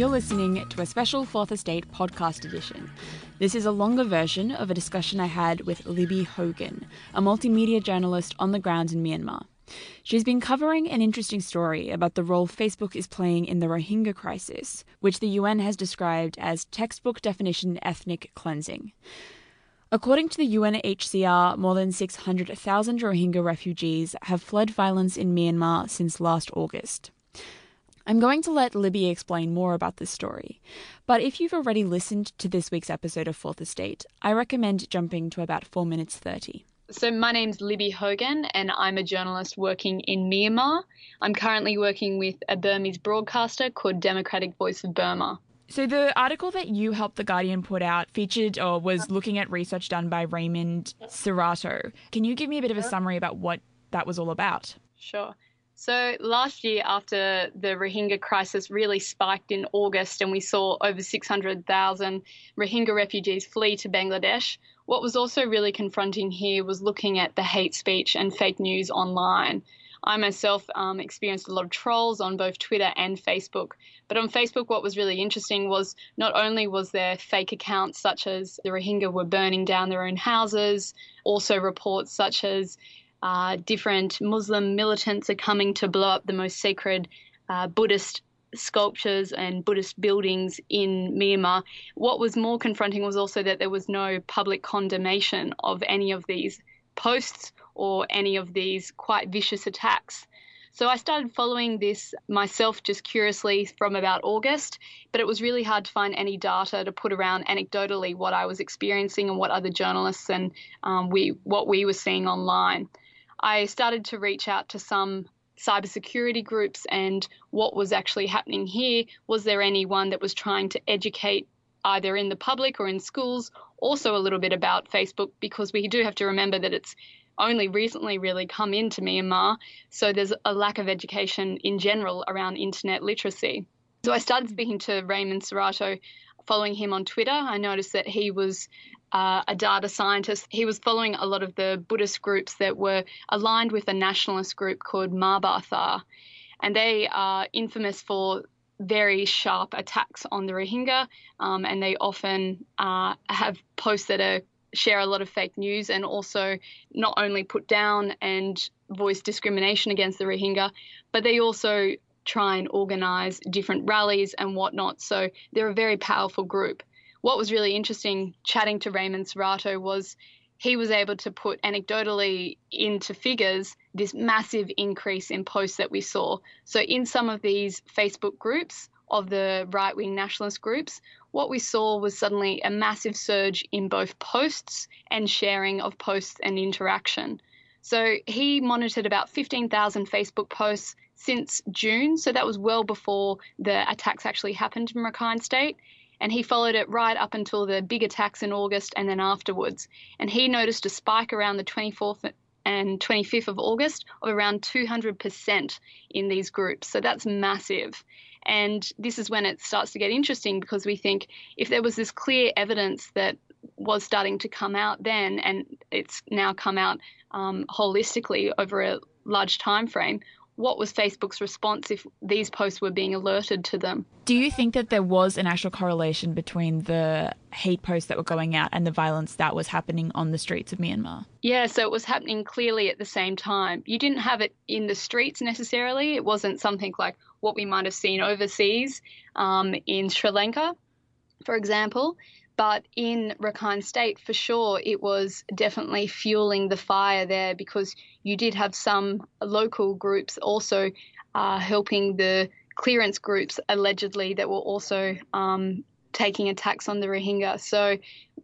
you're listening to a special Fourth Estate podcast edition. This is a longer version of a discussion I had with Libby Hogan, a multimedia journalist on the ground in Myanmar. She's been covering an interesting story about the role Facebook is playing in the Rohingya crisis, which the UN has described as textbook definition ethnic cleansing. According to the UNHCR, more than 600,000 Rohingya refugees have fled violence in Myanmar since last August. I'm going to let Libby explain more about this story, but if you've already listened to this week's episode of Fourth Estate, I recommend jumping to about 4 minutes 30. So, my name's Libby Hogan, and I'm a journalist working in Myanmar. I'm currently working with a Burmese broadcaster called Democratic Voice of Burma. So, the article that you helped The Guardian put out featured or was looking at research done by Raymond Serrato. Can you give me a bit of a summary about what that was all about? Sure. So last year, after the Rohingya crisis really spiked in August, and we saw over 600,000 Rohingya refugees flee to Bangladesh, what was also really confronting here was looking at the hate speech and fake news online. I myself um, experienced a lot of trolls on both Twitter and Facebook. But on Facebook, what was really interesting was not only was there fake accounts such as the Rohingya were burning down their own houses, also reports such as uh, different Muslim militants are coming to blow up the most sacred uh, Buddhist sculptures and Buddhist buildings in Myanmar. What was more confronting was also that there was no public condemnation of any of these posts or any of these quite vicious attacks. So I started following this myself just curiously from about August, but it was really hard to find any data to put around anecdotally what I was experiencing and what other journalists and um, we what we were seeing online. I started to reach out to some cybersecurity groups and what was actually happening here. Was there anyone that was trying to educate either in the public or in schools also a little bit about Facebook? Because we do have to remember that it's only recently really come into Myanmar, so there's a lack of education in general around internet literacy. So I started speaking to Raymond Serrato, following him on Twitter. I noticed that he was uh, a data scientist. He was following a lot of the Buddhist groups that were aligned with a nationalist group called Mabatha, and they are infamous for very sharp attacks on the Rohingya, um, and they often uh, have posts that are share a lot of fake news and also not only put down and voice discrimination against the Rohingya, but they also try and organize different rallies and whatnot. So they're a very powerful group what was really interesting chatting to Raymond Serrato was he was able to put anecdotally into figures this massive increase in posts that we saw. So, in some of these Facebook groups of the right wing nationalist groups, what we saw was suddenly a massive surge in both posts and sharing of posts and interaction. So, he monitored about 15,000 Facebook posts since June. So, that was well before the attacks actually happened in Rakhine State and he followed it right up until the big attacks in August and then afterwards. And he noticed a spike around the 24th and 25th of August of around 200% in these groups. So that's massive. And this is when it starts to get interesting because we think if there was this clear evidence that was starting to come out then, and it's now come out um, holistically over a large time frame, what was Facebook's response if these posts were being alerted to them? Do you think that there was an actual correlation between the hate posts that were going out and the violence that was happening on the streets of Myanmar? Yeah, so it was happening clearly at the same time. You didn't have it in the streets necessarily. It wasn't something like what we might have seen overseas um, in Sri Lanka. for example. But in Rakhine State, for sure, it was definitely fueling the fire there because you did have some local groups also uh, helping the clearance groups allegedly that were also um, taking attacks on the Rohingya. So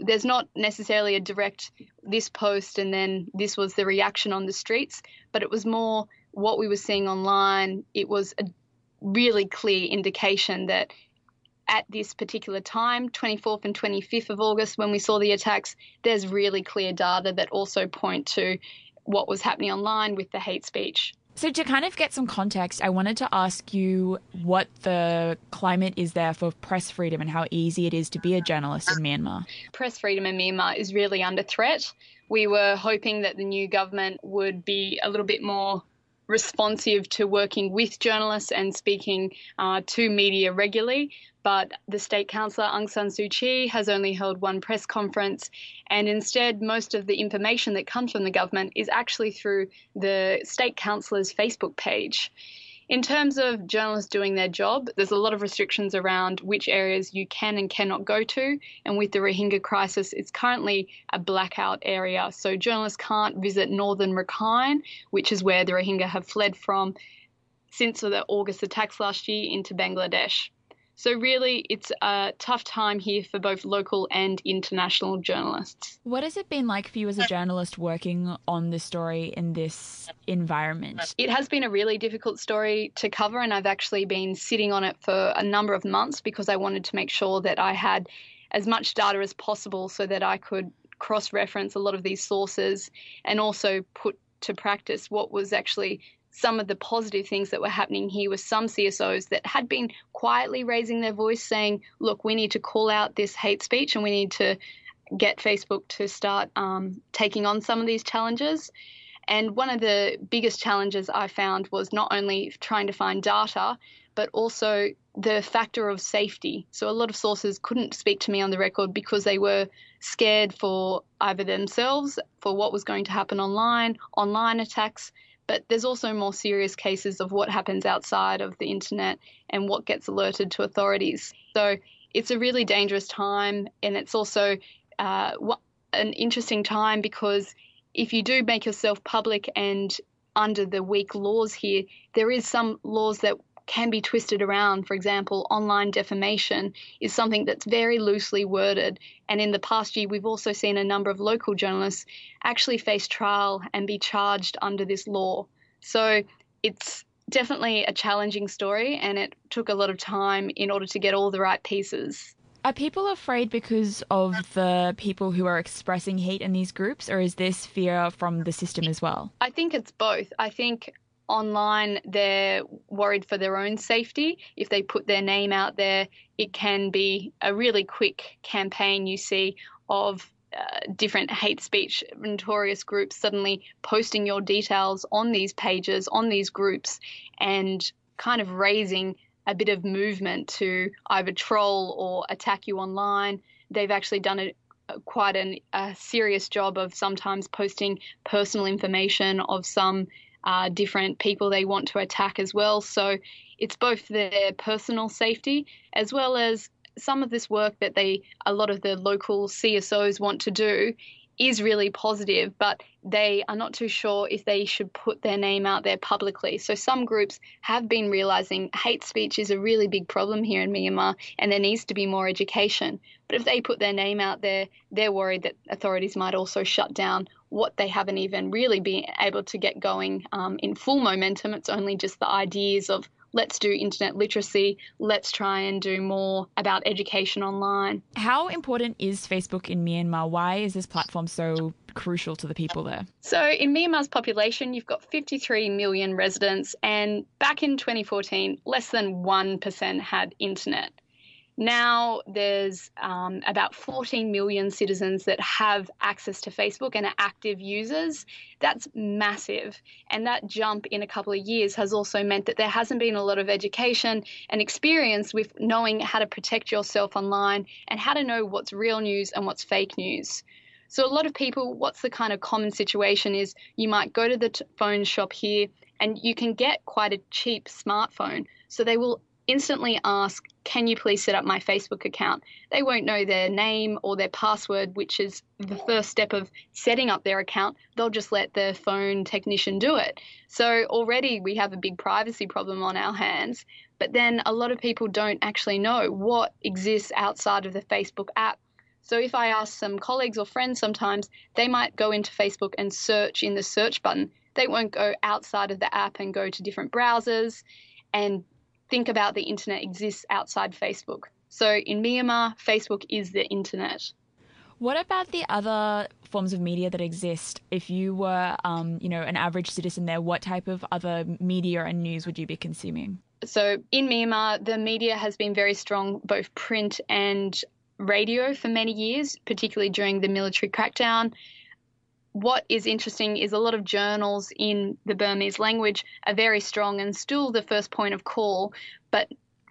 there's not necessarily a direct this post and then this was the reaction on the streets, but it was more what we were seeing online. It was a really clear indication that at this particular time, 24th and 25th of August, when we saw the attacks, there's really clear data that also point to what was happening online with the hate speech. So, to kind of get some context, I wanted to ask you what the climate is there for press freedom and how easy it is to be a journalist in Myanmar. Press freedom in Myanmar is really under threat. We were hoping that the new government would be a little bit more responsive to working with journalists and speaking uh, to media regularly. But the state councillor Aung San Suu Kyi has only held one press conference, and instead, most of the information that comes from the government is actually through the state councillor's Facebook page. In terms of journalists doing their job, there's a lot of restrictions around which areas you can and cannot go to. And with the Rohingya crisis, it's currently a blackout area. So journalists can't visit northern Rakhine, which is where the Rohingya have fled from since the August attacks last year into Bangladesh. So, really, it's a tough time here for both local and international journalists. What has it been like for you as a journalist working on this story in this environment? It has been a really difficult story to cover, and I've actually been sitting on it for a number of months because I wanted to make sure that I had as much data as possible so that I could cross reference a lot of these sources and also put to practice what was actually some of the positive things that were happening here were some CSOs that had been quietly raising their voice saying, look, we need to call out this hate speech and we need to get Facebook to start um, taking on some of these challenges. And one of the biggest challenges I found was not only trying to find data, but also the factor of safety. So a lot of sources couldn't speak to me on the record because they were scared for either themselves, for what was going to happen online, online attacks, but there's also more serious cases of what happens outside of the internet and what gets alerted to authorities. So it's a really dangerous time, and it's also uh, an interesting time because if you do make yourself public and under the weak laws here, there is some laws that can be twisted around. For example, online defamation is something that's very loosely worded. And in the past year, we've also seen a number of local journalists actually face trial and be charged under this law. So it's definitely a challenging story, and it took a lot of time in order to get all the right pieces. Are people afraid because of the people who are expressing hate in these groups, or is this fear from the system as well? I think it's both. I think online they're worried for their own safety. If they put their name out there, it can be a really quick campaign you see of uh, different hate speech notorious groups suddenly posting your details on these pages, on these groups, and kind of raising a bit of movement to either troll or attack you online. They've actually done a, quite an, a serious job of sometimes posting personal information of some uh, different people they want to attack as well. So it's both their personal safety as well as some of this work that they a lot of the local CSOs want to do is really positive, but they are not too sure if they should put their name out there publicly. So some groups have been realizing hate speech is a really big problem here in Myanmar and there needs to be more education. But if they put their name out there, they're worried that authorities might also shut down what they haven't even really been able to get going um, in full momentum. It's only just the ideas of let's do internet literacy, let's try and do more about education online. How important is Facebook in Myanmar? Why is this platform so crucial to the people there? So, in Myanmar's population, you've got 53 million residents, and back in 2014, less than 1% had internet. Now there's um, about 14 million citizens that have access to Facebook and are active users. That's massive. And that jump in a couple of years has also meant that there hasn't been a lot of education and experience with knowing how to protect yourself online and how to know what's real news and what's fake news. So, a lot of people, what's the kind of common situation is you might go to the t- phone shop here and you can get quite a cheap smartphone. So, they will instantly ask can you please set up my Facebook account? They won't know their name or their password, which is the first step of setting up their account. They'll just let the phone technician do it. So already we have a big privacy problem on our hands. But then a lot of people don't actually know what exists outside of the Facebook app. So if I ask some colleagues or friends sometimes, they might go into Facebook and search in the search button. They won't go outside of the app and go to different browsers and think about the internet exists outside Facebook. So in Myanmar, Facebook is the internet. What about the other forms of media that exist? If you were, um, you know, an average citizen there, what type of other media and news would you be consuming? So in Myanmar, the media has been very strong, both print and radio for many years, particularly during the military crackdown what is interesting is a lot of journals in the Burmese language are very strong and still the first point of call, but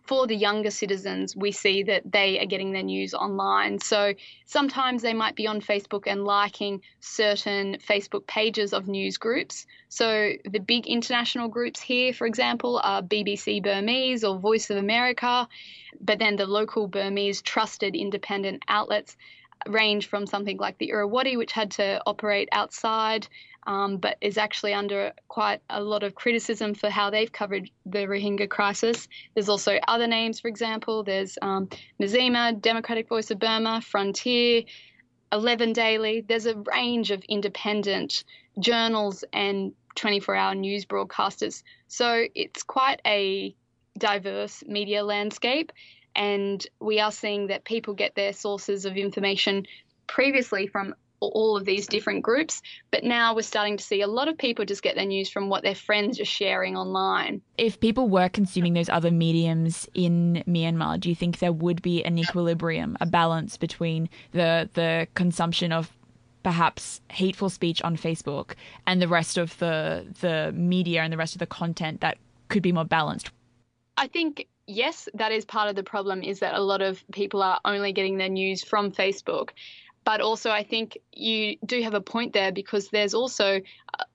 for the younger citizens, we see that they are getting their news online. So sometimes they might be on Facebook and liking certain Facebook pages of news groups. So the big international groups here, for example, are BBC Burmese or Voice of America, but then the local Burmese trusted independent outlets range from something like the Irrawaddy, which had to operate outside, um, but is actually under quite a lot of criticism for how they've covered the Rohingya crisis. There's also other names, for example, there's um, Mizzima, Democratic Voice of Burma, Frontier, 11 Daily. There's a range of independent journals and 24 hour news broadcasters. So it's quite a diverse media landscape. And we are seeing that people get their sources of information previously from all of these different groups, but now we're starting to see a lot of people just get their news from what their friends are sharing online. If people were consuming those other mediums in Myanmar, do you think there would be an equilibrium, a balance between the the consumption of perhaps hateful speech on Facebook and the rest of the the media and the rest of the content that could be more balanced? I think yes, that is part of the problem is that a lot of people are only getting their news from Facebook. But also, I think you do have a point there because there's also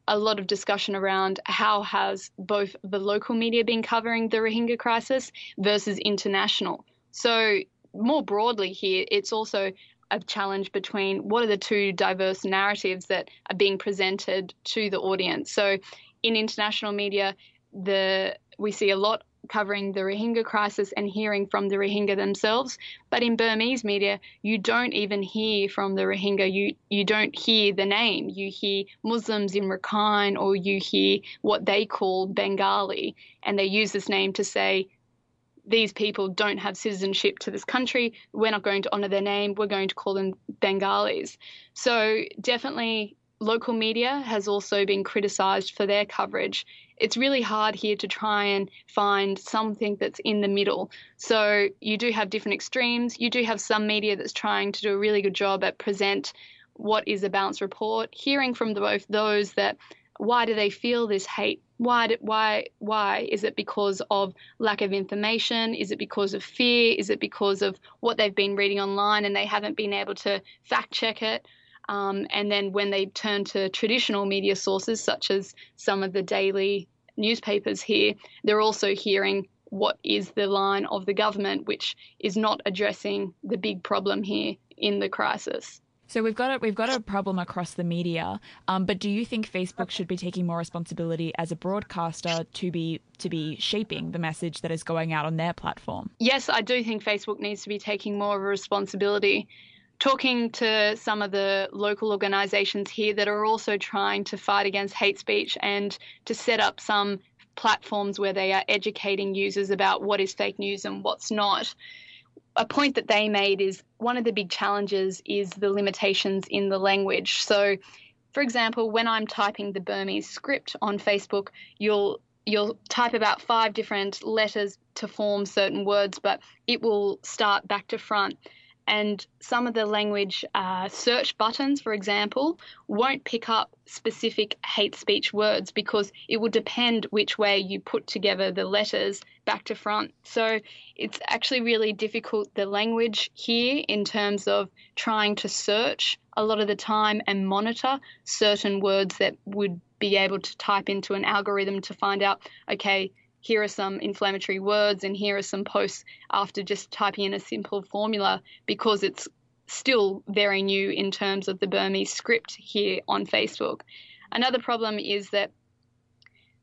a lot of discussion around how has both the local media been covering the Rohingya crisis versus international. So more broadly here, it's also a challenge between what are the two diverse narratives that are being presented to the audience. So in international media, the we see a lot covering the Rohingya crisis and hearing from the Rohingya themselves. But in Burmese media, you don't even hear from the Rohingya. You you don't hear the name. You hear Muslims in Rakhine or you hear what they call Bengali, and they use this name to say these people don't have citizenship to this country. We're not going to honor their name. We're going to call them Bengalis. So definitely local media has also been criticised for their coverage. It's really hard here to try and find something that's in the middle. So you do have different extremes. You do have some media that's trying to do a really good job at present what is a balanced report, hearing from both those that why do they feel this hate? Why, do, why, why? Is it because of lack of information? Is it because of fear? Is it because of what they've been reading online and they haven't been able to fact check it? Um, and then when they turn to traditional media sources, such as some of the daily newspapers here, they're also hearing what is the line of the government, which is not addressing the big problem here in the crisis. So we've got a, we've got a problem across the media, um, but do you think Facebook should be taking more responsibility as a broadcaster to be to be shaping the message that is going out on their platform? Yes, I do think Facebook needs to be taking more of a responsibility talking to some of the local organisations here that are also trying to fight against hate speech and to set up some platforms where they are educating users about what is fake news and what's not. A point that they made is one of the big challenges is the limitations in the language. So, for example, when I'm typing the Burmese script on Facebook, you'll you'll type about five different letters to form certain words, but it will start back to front and some of the language uh, search buttons, for example, won't pick up specific hate speech words because it will depend which way you put together the letters back to front. So it's actually really difficult, the language here, in terms of trying to search a lot of the time and monitor certain words that would be able to type into an algorithm to find out, okay, here are some inflammatory words and here are some posts after just typing in a simple formula because it's still very new in terms of the Burmese script here on Facebook. Another problem is that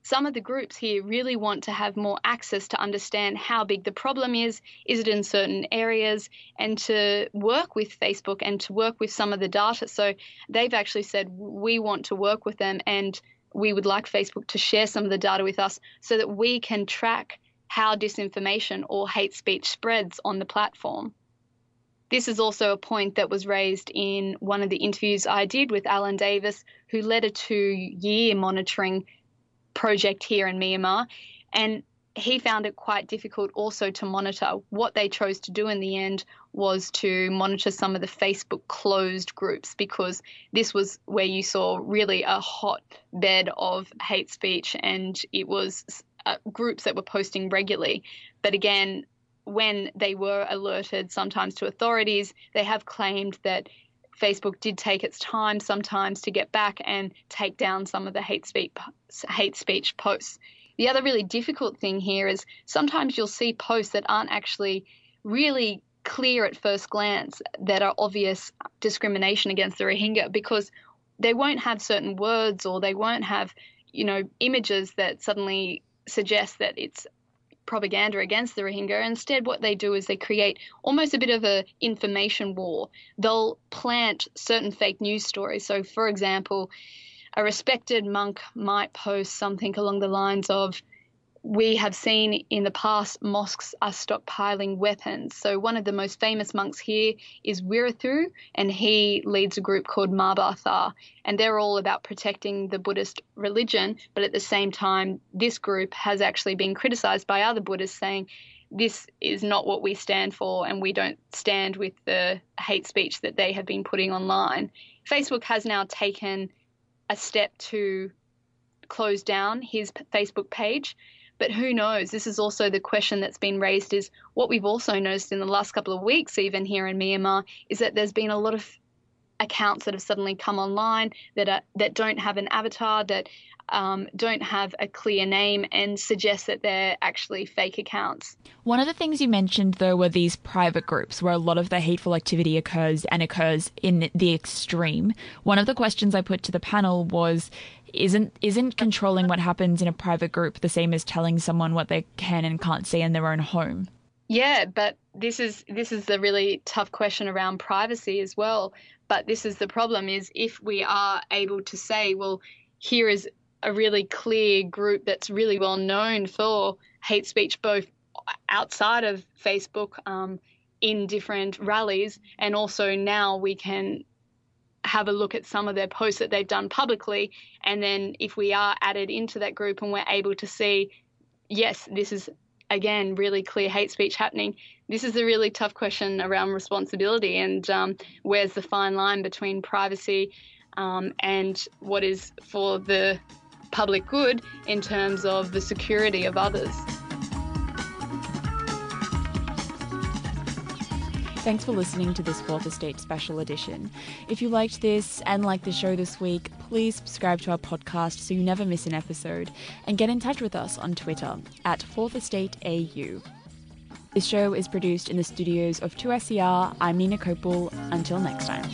some of the groups here really want to have more access to understand how big the problem is, is it in certain areas, and to work with Facebook and to work with some of the data. So they've actually said, we want to work with them and we would like Facebook to share some of the data with us so that we can track how disinformation or hate speech spreads on the platform. This is also a point that was raised in one of the interviews I did with Alan Davis, who led a two year monitoring project here in Myanmar. And he found it quite difficult also to monitor. What they chose to do in the end was to monitor some of the Facebook closed groups because this was where you saw really a hot bed of hate speech and it was uh, groups that were posting regularly. But again, when they were alerted sometimes to authorities, they have claimed that Facebook did take its time sometimes to get back and take down some of the hate speech hate speech posts. The other really difficult thing here is sometimes you'll see posts that aren't actually really clear at first glance that are obvious discrimination against the Rohingya because they won't have certain words or they won't have, you know, images that suddenly suggest that it's propaganda against the Rohingya. Instead, what they do is they create almost a bit of a information war. They'll plant certain fake news stories. So, for example, a respected monk might post something along the lines of, we have seen in the past mosques are stockpiling weapons. So one of the most famous monks here is Wirathu, and he leads a group called Mabatha, and they're all about protecting the Buddhist religion. But at the same time, this group has actually been criticized by other Buddhists, saying this is not what we stand for, and we don't stand with the hate speech that they have been putting online. Facebook has now taken a step to close down his Facebook page. But who knows? This is also the question that's been raised is what we've also noticed in the last couple of weeks, even here in Myanmar, is that there's been a lot of accounts that have suddenly come online that are that don't have an avatar, that um, don't have a clear name and suggest that they're actually fake accounts. One of the things you mentioned, though, were these private groups where a lot of the hateful activity occurs and occurs in the extreme. One of the questions I put to the panel was isn't isn't controlling what happens in a private group the same as telling someone what they can and can't say in their own home? Yeah, but this is this is the really tough question around privacy as well. But this is the problem is if we are able to say, well, here is a really clear group that's really well known for hate speech, both outside of Facebook um, in different rallies, and also now we can have a look at some of their posts that they've done publicly. And then if we are added into that group and we're able to see, yes, this is again really clear hate speech happening, this is a really tough question around responsibility and um, where's the fine line between privacy um, and what is for the public good in terms of the security of others. Thanks for listening to this Fourth Estate special edition. If you liked this and liked the show this week, please subscribe to our podcast so you never miss an episode and get in touch with us on Twitter at Fourth Estate AU. This show is produced in the studios of 2SER. I'm Nina Kopel. Until next time.